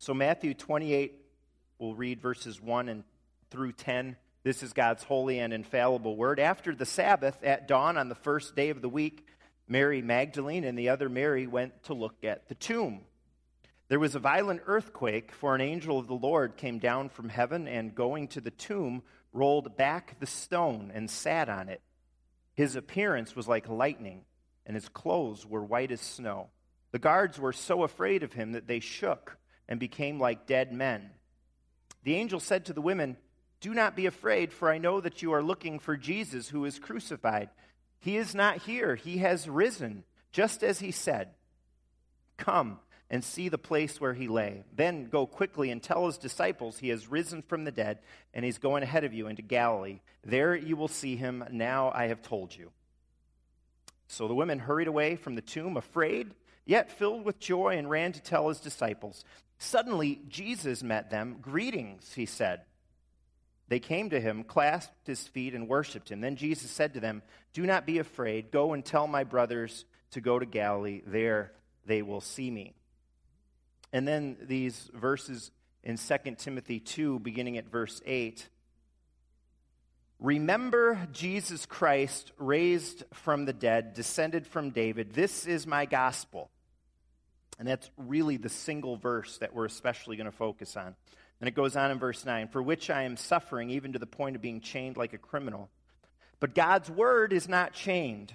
So, Matthew 28, we'll read verses 1 and through 10. This is God's holy and infallible word. After the Sabbath, at dawn on the first day of the week, Mary Magdalene and the other Mary went to look at the tomb. There was a violent earthquake, for an angel of the Lord came down from heaven and, going to the tomb, rolled back the stone and sat on it. His appearance was like lightning, and his clothes were white as snow. The guards were so afraid of him that they shook and became like dead men. The angel said to the women, Do not be afraid, for I know that you are looking for Jesus who is crucified. He is not here, he has risen, just as he said. Come and see the place where he lay. Then go quickly and tell his disciples he has risen from the dead, and he's going ahead of you into Galilee. There you will see him. Now I have told you. So the women hurried away from the tomb, afraid, yet filled with joy, and ran to tell his disciples. Suddenly, Jesus met them. Greetings, he said. They came to him, clasped his feet, and worshiped him. Then Jesus said to them, Do not be afraid. Go and tell my brothers to go to Galilee. There they will see me. And then these verses in 2 Timothy 2, beginning at verse 8. Remember Jesus Christ, raised from the dead, descended from David. This is my gospel. And that's really the single verse that we're especially going to focus on. And it goes on in verse 9 For which I am suffering, even to the point of being chained like a criminal. But God's word is not chained.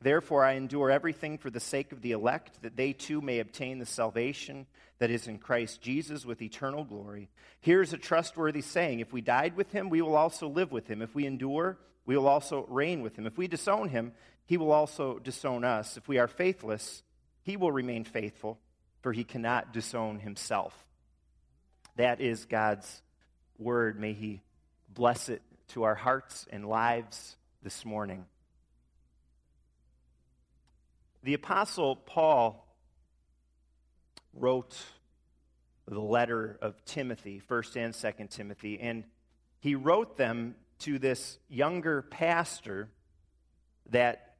Therefore, I endure everything for the sake of the elect, that they too may obtain the salvation that is in Christ Jesus with eternal glory. Here's a trustworthy saying If we died with him, we will also live with him. If we endure, we will also reign with him. If we disown him, he will also disown us. If we are faithless, he will remain faithful, for he cannot disown himself. That is God's word. May he bless it to our hearts and lives this morning. The Apostle Paul wrote the letter of Timothy, 1st and 2nd Timothy, and he wrote them to this younger pastor that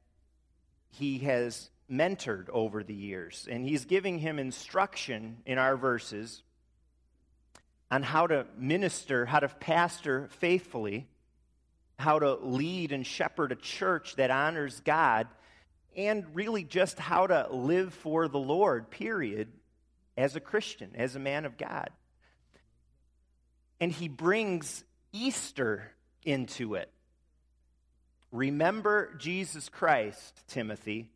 he has mentored over the years. And he's giving him instruction in our verses on how to minister, how to pastor faithfully, how to lead and shepherd a church that honors God and really just how to live for the Lord, period, as a Christian, as a man of God. And he brings Easter into it. Remember Jesus Christ, Timothy.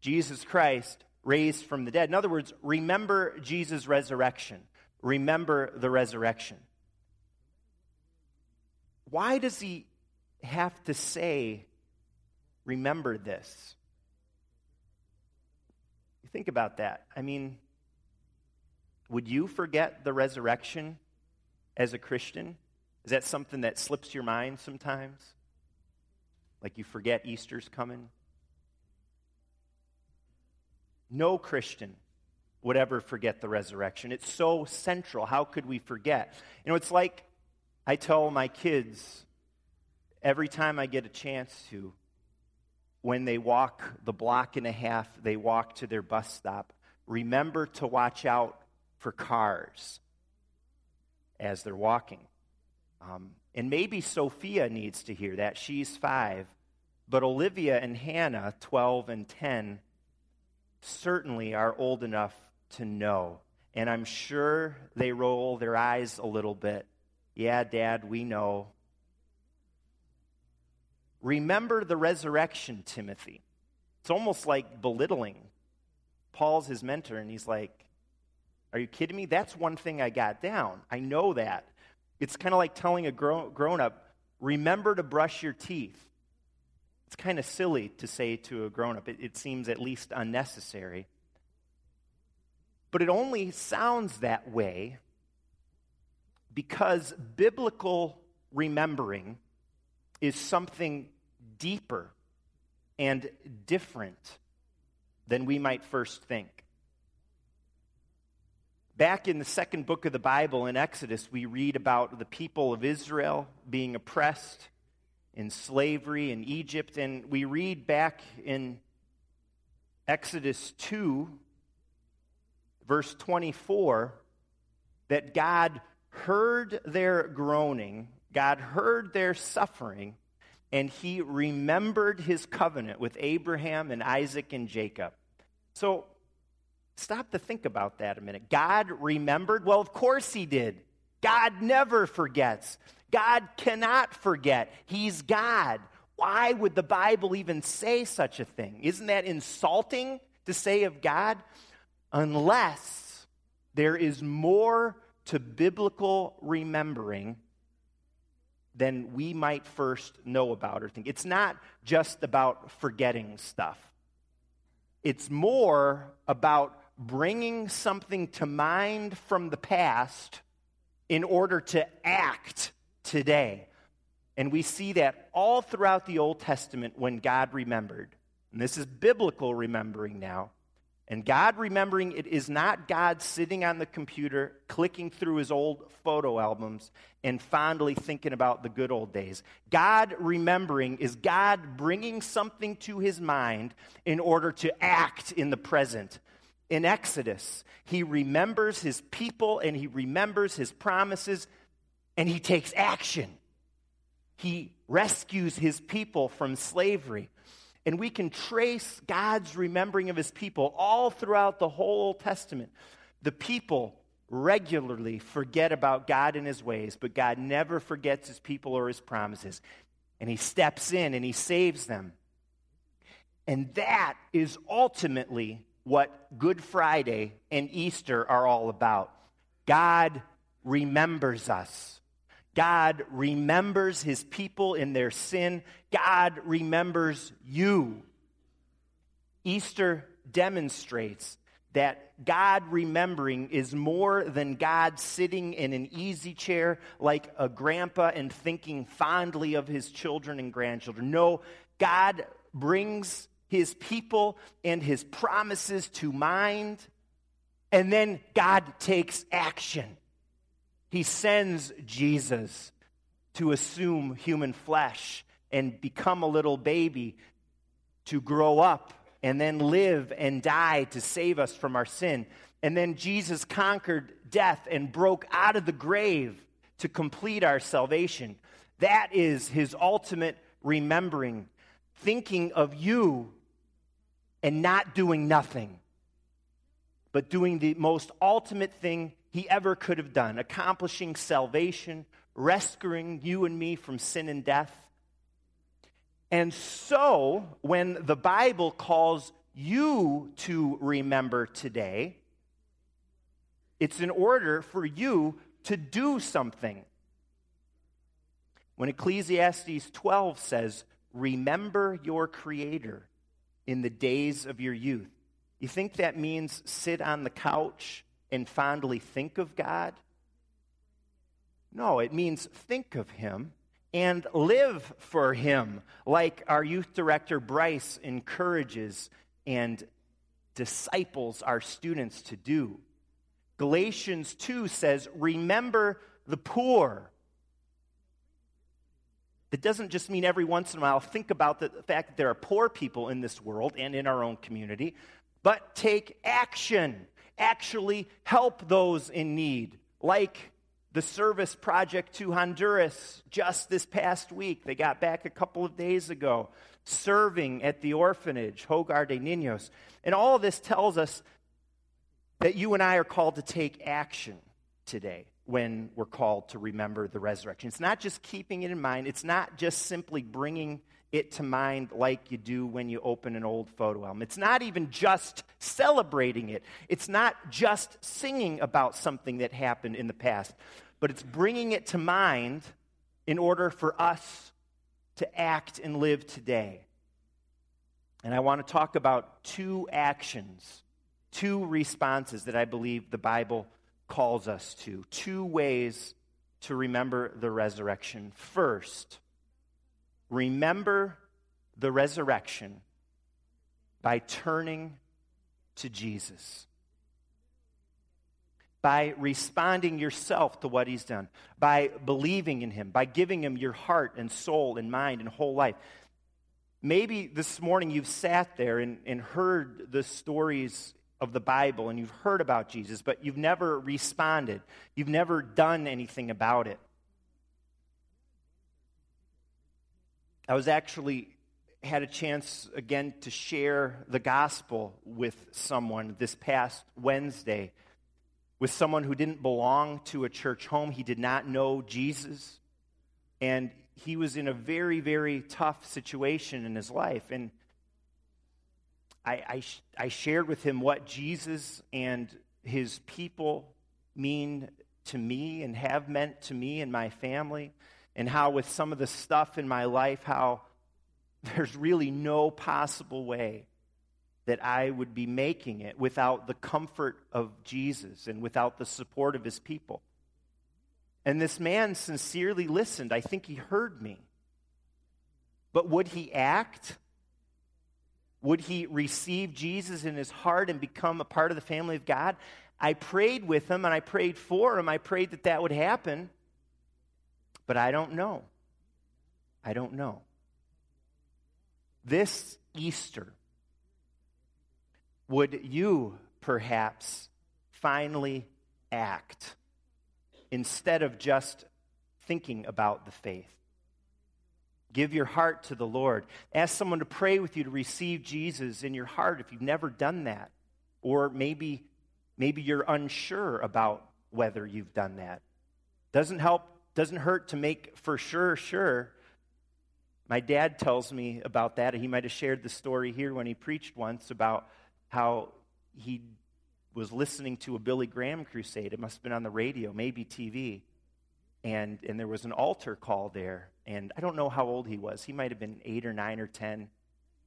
Jesus Christ raised from the dead. In other words, remember Jesus' resurrection. Remember the resurrection. Why does he have to say, remember this? Think about that. I mean, would you forget the resurrection as a Christian? Is that something that slips your mind sometimes? Like you forget Easter's coming? No Christian would ever forget the resurrection. It's so central. How could we forget? You know, it's like I tell my kids every time I get a chance to when they walk the block and a half, they walk to their bus stop, remember to watch out for cars as they're walking. Um, and maybe Sophia needs to hear that. She's five. But Olivia and Hannah, 12 and 10, certainly are old enough to know. And I'm sure they roll their eyes a little bit. Yeah, Dad, we know. Remember the resurrection, Timothy. It's almost like belittling. Paul's his mentor, and he's like, Are you kidding me? That's one thing I got down. I know that. It's kind of like telling a grown up, Remember to brush your teeth. It's kind of silly to say to a grown up. It, it seems at least unnecessary. But it only sounds that way because biblical remembering is something deeper and different than we might first think. Back in the second book of the Bible, in Exodus, we read about the people of Israel being oppressed in slavery in Egypt. And we read back in Exodus 2, verse 24, that God heard their groaning, God heard their suffering, and he remembered his covenant with Abraham and Isaac and Jacob. So stop to think about that a minute. God remembered? Well, of course he did. God never forgets. God cannot forget. He's God. Why would the Bible even say such a thing? Isn't that insulting to say of God? Unless there is more to biblical remembering than we might first know about or think. It's not just about forgetting stuff, it's more about bringing something to mind from the past in order to act today. And we see that all throughout the Old Testament when God remembered. And this is biblical remembering now. And God remembering it is not God sitting on the computer, clicking through his old photo albums, and fondly thinking about the good old days. God remembering is God bringing something to his mind in order to act in the present. In Exodus, he remembers his people and he remembers his promises and he takes action. He rescues his people from slavery. And we can trace God's remembering of his people all throughout the whole Old Testament. The people regularly forget about God and his ways, but God never forgets his people or his promises. And he steps in and he saves them. And that is ultimately what Good Friday and Easter are all about. God remembers us. God remembers his people in their sin. God remembers you. Easter demonstrates that God remembering is more than God sitting in an easy chair like a grandpa and thinking fondly of his children and grandchildren. No, God brings his people and his promises to mind, and then God takes action. He sends Jesus to assume human flesh and become a little baby, to grow up and then live and die to save us from our sin. And then Jesus conquered death and broke out of the grave to complete our salvation. That is his ultimate remembering, thinking of you and not doing nothing, but doing the most ultimate thing he ever could have done, accomplishing salvation, rescuing you and me from sin and death. And so, when the Bible calls you to remember today, it's in order for you to do something. When Ecclesiastes 12 says, Remember your Creator in the days of your youth, you think that means sit on the couch and fondly think of God? No, it means think of Him and live for Him, like our youth director Bryce encourages and disciples our students to do. Galatians 2 says, Remember the poor. It doesn't just mean every once in a while think about the fact that there are poor people in this world and in our own community, but take action actually help those in need, like the service project to Honduras just this past week. They got back a couple of days ago, serving at the orphanage, Hogar de Niños. And all this tells us that you and I are called to take action today when we're called to remember the resurrection. It's not just keeping it in mind, it's not just simply bringing it to mind like you do when you open an old photo album. It's not even just celebrating it, it's not just singing about something that happened in the past, but it's bringing it to mind in order for us to act and live today. And I want to talk about two actions, two responses that I believe the Bible calls us to, two ways to remember the resurrection. First, remember the resurrection by turning to Jesus. By responding yourself to what he's done, by believing in him, by giving him your heart and soul and mind and whole life. Maybe this morning you've sat there and, and heard the stories of the Bible and you've heard about Jesus, but you've never responded. You've never done anything about it. I was actually had a chance again to share the gospel with someone this past Wednesday, with someone who didn't belong to a church home. He did not know Jesus, and he was in a very, very tough situation in his life. And I, I, I shared with him what Jesus and his people mean to me and have meant to me and my family, and how, with some of the stuff in my life, how there's really no possible way that I would be making it without the comfort of Jesus and without the support of his people. And this man sincerely listened. I think he heard me. But would he act? Would he receive Jesus in his heart and become a part of the family of God? I prayed with him and I prayed for him. I prayed that that would happen. But I don't know. I don't know. This Easter, would you perhaps finally act instead of just thinking about the faith? Give your heart to the Lord. Ask someone to pray with you to receive Jesus in your heart if you've never done that. Or maybe, maybe you're unsure about whether you've done that. Doesn't help, doesn't hurt to make for sure sure my dad tells me about that. He might have shared the story here when he preached once about how he was listening to a Billy Graham crusade. It must have been on the radio, maybe TV. And, and there was an altar call there. And I don't know how old he was. He might have been eight or nine or ten.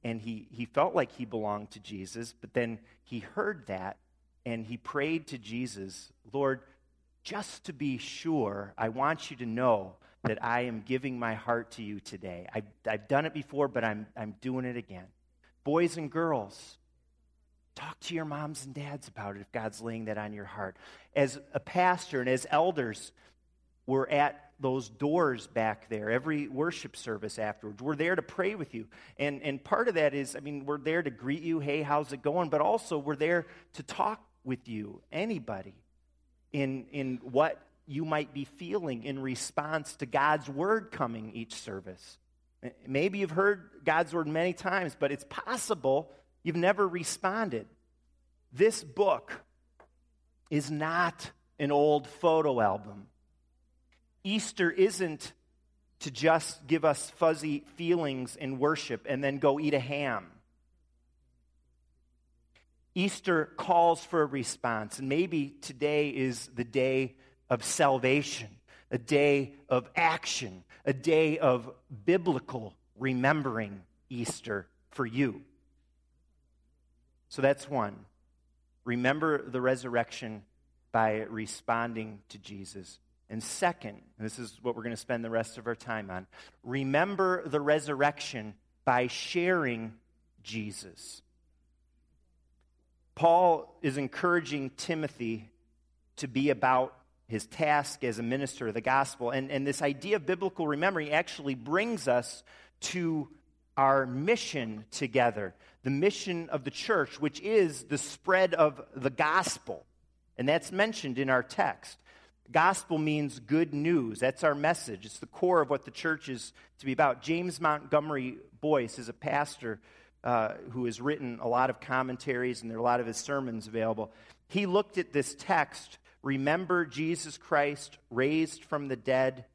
And he, he felt like he belonged to Jesus. But then he heard that and he prayed to Jesus Lord, just to be sure, I want you to know that I am giving my heart to you today. I, I've done it before, but I'm, I'm doing it again. Boys and girls, talk to your moms and dads about it if God's laying that on your heart. As a pastor and as elders, we're at those doors back there every worship service afterwards. We're there to pray with you. And, and part of that is, I mean, we're there to greet you. Hey, how's it going? But also, we're there to talk with you, anybody, in, in what you might be feeling in response to God's word coming each service. Maybe you've heard God's word many times, but it's possible you've never responded. This book is not an old photo album. Easter isn't to just give us fuzzy feelings in worship and then go eat a ham. Easter calls for a response, and maybe today is the day of salvation, a day of action, a day of biblical remembering Easter for you. So that's one. Remember the resurrection by responding to Jesus. And second, and this is what we're going to spend the rest of our time on, remember the resurrection by sharing Jesus. Paul is encouraging Timothy to be about his task as a minister of the gospel. And, and this idea of biblical remembering actually brings us to our mission together the mission of the church, which is the spread of the gospel. And that's mentioned in our text. Gospel means good news. That's our message. It's the core of what the church is to be about. James Montgomery Boice is a pastor uh, who has written a lot of commentaries, and there are a lot of his sermons available. He looked at this text Remember Jesus Christ, raised from the dead,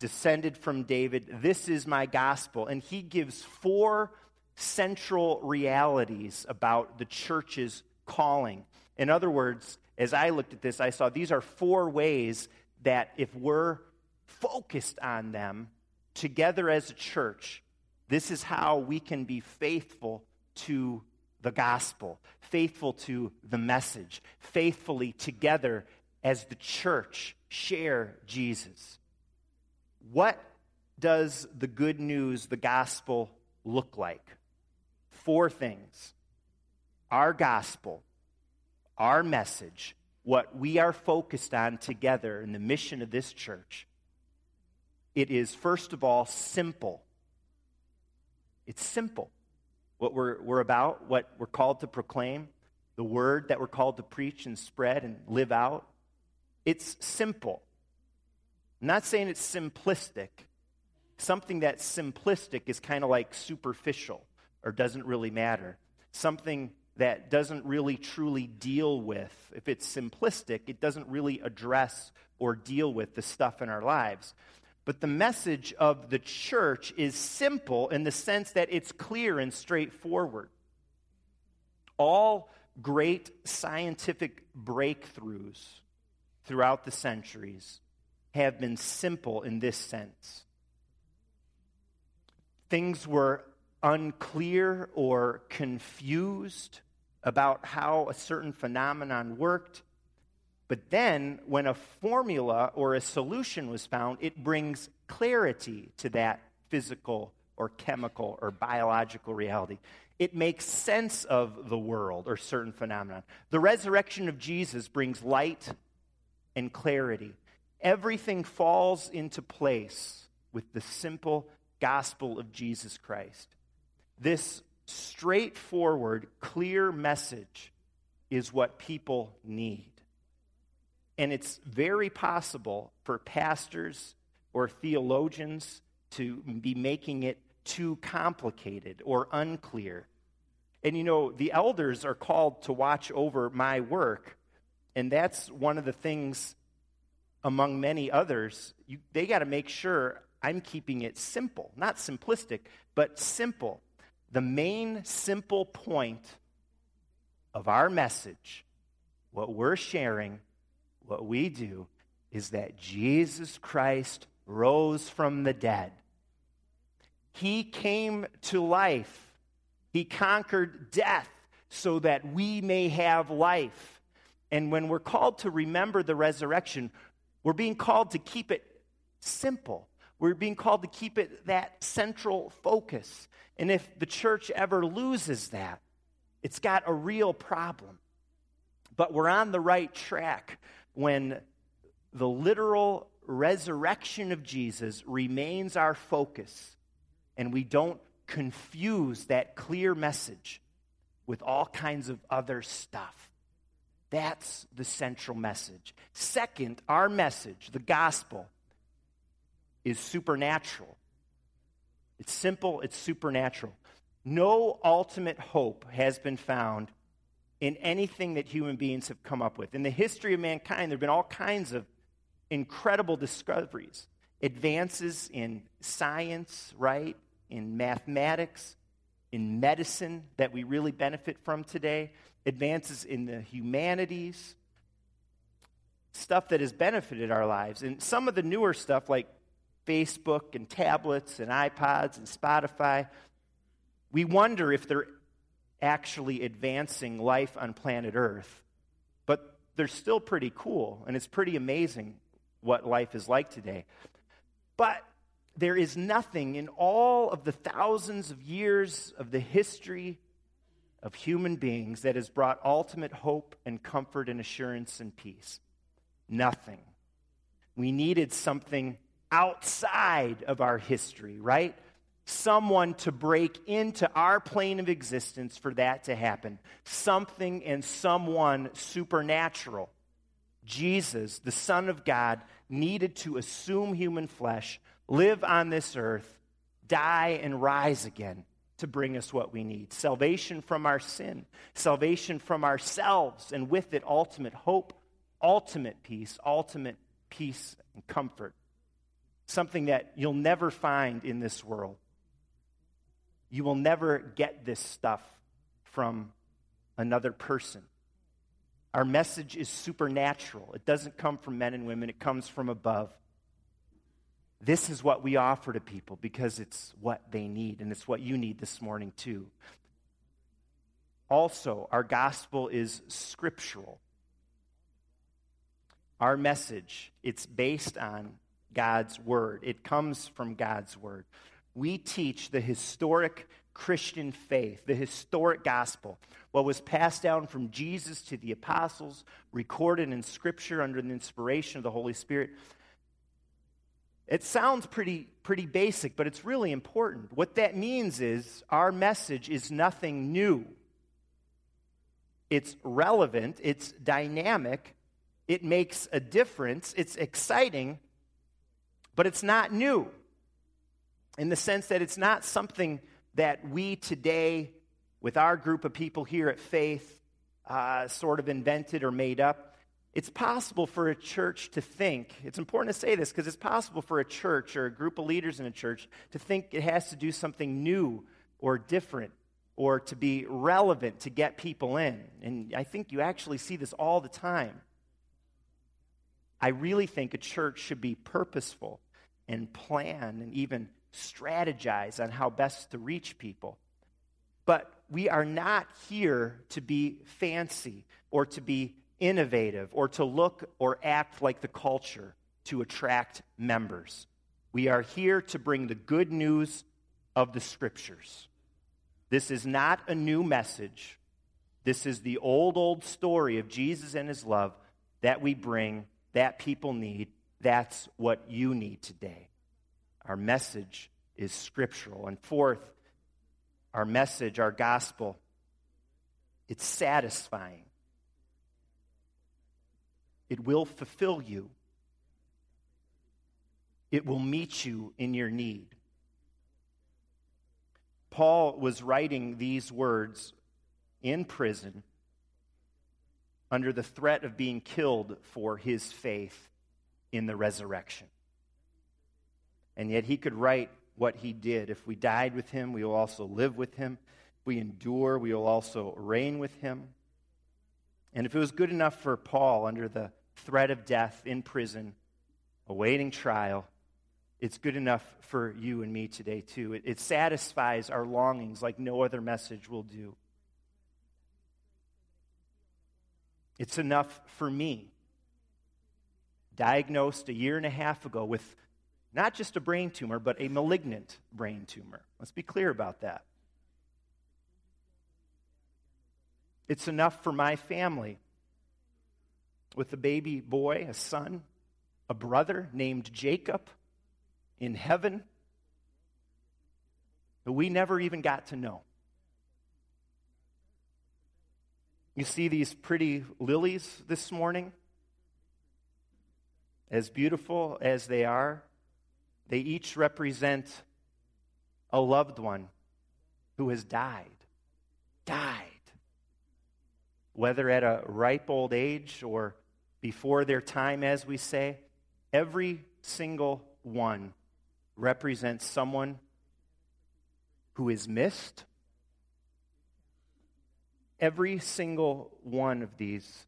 descended from David. This is my gospel. And he gives four central realities about the church's calling. In other words, as I looked at this, I saw these are four ways that if we're focused on them together as a church, this is how we can be faithful to the gospel, faithful to the message, faithfully together as the church share Jesus. What does the good news, the gospel, look like? Four things our gospel, our message, what we are focused on together in the mission of this church. It is, first of all, simple. It's simple what we're, we're about, what we're called to proclaim. the word that we're called to preach and spread and live out, it's simple. I'm not saying it's simplistic. Something that's simplistic is kind of like superficial or doesn't really matter. Something that doesn't really truly deal with, if it's simplistic, it doesn't really address or deal with the stuff in our lives. But the message of the church is simple in the sense that it's clear and straightforward. All great scientific breakthroughs throughout the centuries have been simple in this sense. Things were unclear or confused about how a certain phenomenon worked. But then, when a formula or a solution was found, it brings clarity to that physical or chemical or biological reality. It makes sense of the world or certain phenomenon. The resurrection of Jesus brings light and clarity. Everything falls into place with the simple gospel of Jesus Christ. This straightforward, clear message is what people need. And it's very possible for pastors or theologians to be making it too complicated or unclear. And you know, the elders are called to watch over my work, and that's one of the things among many others. You, they got to make sure I'm keeping it simple, not simplistic, but simple. The main simple point of our message, what we're sharing, what we do, is that Jesus Christ rose from the dead. He came to life, He conquered death so that we may have life. And when we're called to remember the resurrection, we're being called to keep it simple. We're being called to keep it that central focus. And if the church ever loses that, it's got a real problem. But we're on the right track when the literal resurrection of Jesus remains our focus and we don't confuse that clear message with all kinds of other stuff. That's the central message. Second, our message, the gospel, is supernatural. It's simple, it's supernatural. No ultimate hope has been found in anything that human beings have come up with. In the history of mankind, there have been all kinds of incredible discoveries, advances in science, right? In mathematics, in medicine that we really benefit from today, advances in the humanities, stuff that has benefited our lives. And some of the newer stuff, like Facebook and tablets and iPods and Spotify, we wonder if they're actually advancing life on planet Earth. But they're still pretty cool, and it's pretty amazing what life is like today. But there is nothing in all of the thousands of years of the history of human beings that has brought ultimate hope and comfort and assurance and peace. Nothing. We needed something outside of our history, right? Someone to break into our plane of existence for that to happen. Something and someone supernatural. Jesus, the Son of God, needed to assume human flesh, live on this earth, die, and rise again to bring us what we need salvation from our sin, salvation from ourselves, and with it, ultimate hope, ultimate peace, ultimate peace and comfort something that you'll never find in this world. You will never get this stuff from another person. Our message is supernatural. It doesn't come from men and women, it comes from above. This is what we offer to people because it's what they need, and it's what you need this morning, too. Also, our gospel is scriptural. Our message, it's based on God's word. It comes from God's word. We teach the historic Christian faith, the historic gospel, what was passed down from Jesus to the apostles, recorded in Scripture under the inspiration of the Holy Spirit. It sounds pretty, pretty basic, but it's really important. What that means is our message is nothing new. it's relevant, it's dynamic, it makes a difference, it's exciting, but it's not new in the sense that it's not something that we today, with our group of people here at Faith, uh, sort of invented or made up. It's possible for a church to think, it's important to say this because it's possible for a church or a group of leaders in a church to think it has to do something new or different or to be relevant to get people in. And I think you actually see this all the time. I really think a church should be purposeful and plan and even strategize on how best to reach people. But we are not here to be fancy or to be innovative or to look or act like the culture to attract members. We are here to bring the good news of the scriptures. This is not a new message. This is the old, old story of Jesus and his love that we bring, that people need. That's what you need today. Our message is scriptural. And fourth, our message, our gospel, it's satisfying. It will fulfill you. It will meet you in your need. Paul was writing these words in prison under the threat of being killed for his faith in the resurrection. And yet he could write what he did. If we died with him, we will also live with him. If we endure, we will also reign with him. And if it was good enough for Paul under the threat of death in prison, awaiting trial, it's good enough for you and me today, too. It, it satisfies our longings like no other message will do. It's enough for me. Diagnosed a year and a half ago with not just a brain tumor, but a malignant brain tumor. Let's be clear about that. It's enough for my family with a baby boy, a son, a brother named Jacob in heaven who we never even got to know. You see these pretty lilies this morning? As beautiful as they are, they each represent a loved one who has died. Died. Whether at a ripe old age or before their time, as we say, every single one represents someone who is missed. Every single one of these,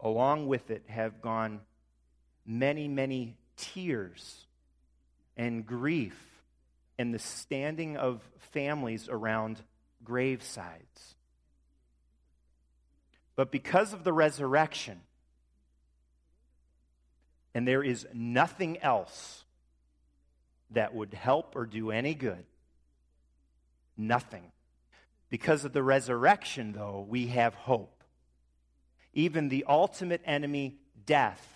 along with it, have gone many, many tears and grief and the standing of families around gravesides. But because of the resurrection, and there is nothing else that would help or do any good, nothing. Because of the resurrection, though, we have hope. Even the ultimate enemy, death,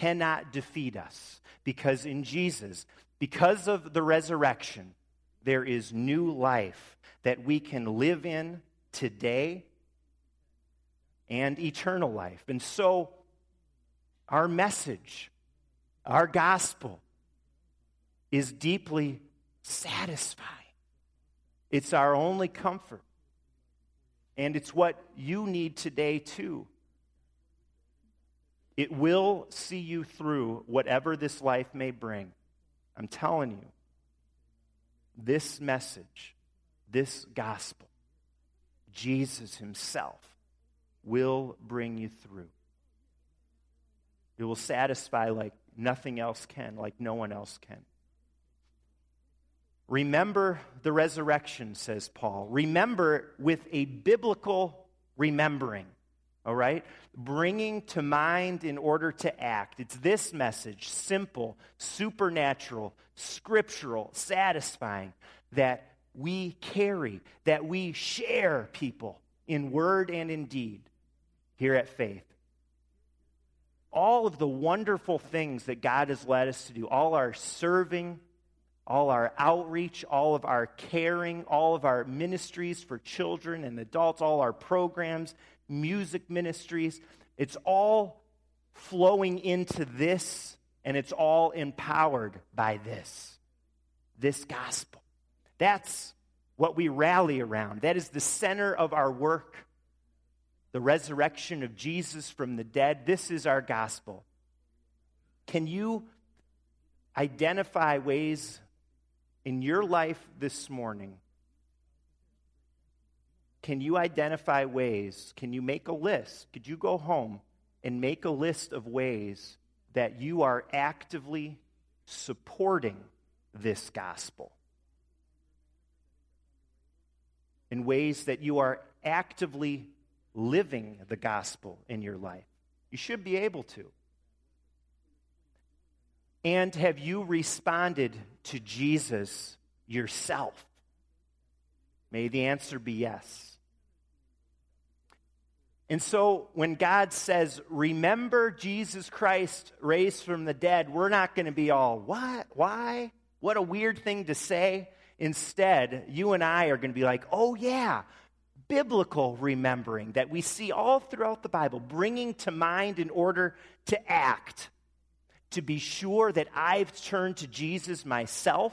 cannot defeat us because in Jesus, because of the resurrection, there is new life that we can live in today and eternal life. And so, our message, our gospel, is deeply satisfying. It's our only comfort. And it's what you need today, too. It will see you through whatever this life may bring. I'm telling you, this message, this gospel, Jesus Himself will bring you through. It will satisfy like nothing else can, like no one else can. Remember the resurrection, says Paul. Remember with a biblical remembering all right? Bringing to mind in order to act. It's this message, simple, supernatural, scriptural, satisfying, that we carry, that we share people in word and in deed here at Faith. All of the wonderful things that God has led us to do, all our serving, all our outreach, all of our caring, all of our ministries for children and adults, all our programs, music ministries. It's all flowing into this, and it's all empowered by this this gospel. That's what we rally around. That is the center of our work. The resurrection of Jesus from the dead. This is our gospel. Can you identify ways in your life this morning? Can you identify ways? Can you make a list? Could you go home and make a list of ways that you are actively supporting this gospel? In ways that you are actively living the gospel in your life. You should be able to. And have you responded to Jesus yourself? May the answer be yes. And so when God says, remember Jesus Christ raised from the dead, we're not going to be all, what? Why? What a weird thing to say. Instead, you and I are going to be like, oh, yeah, biblical remembering that we see all throughout the Bible, bringing to mind in order to act to be sure that I've turned to Jesus myself,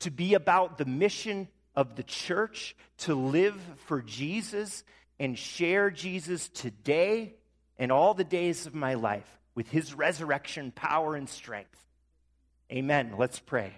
to be about the mission of the church, to live for Jesus and share Jesus today and all the days of my life with his resurrection power and strength. Amen. Let's pray.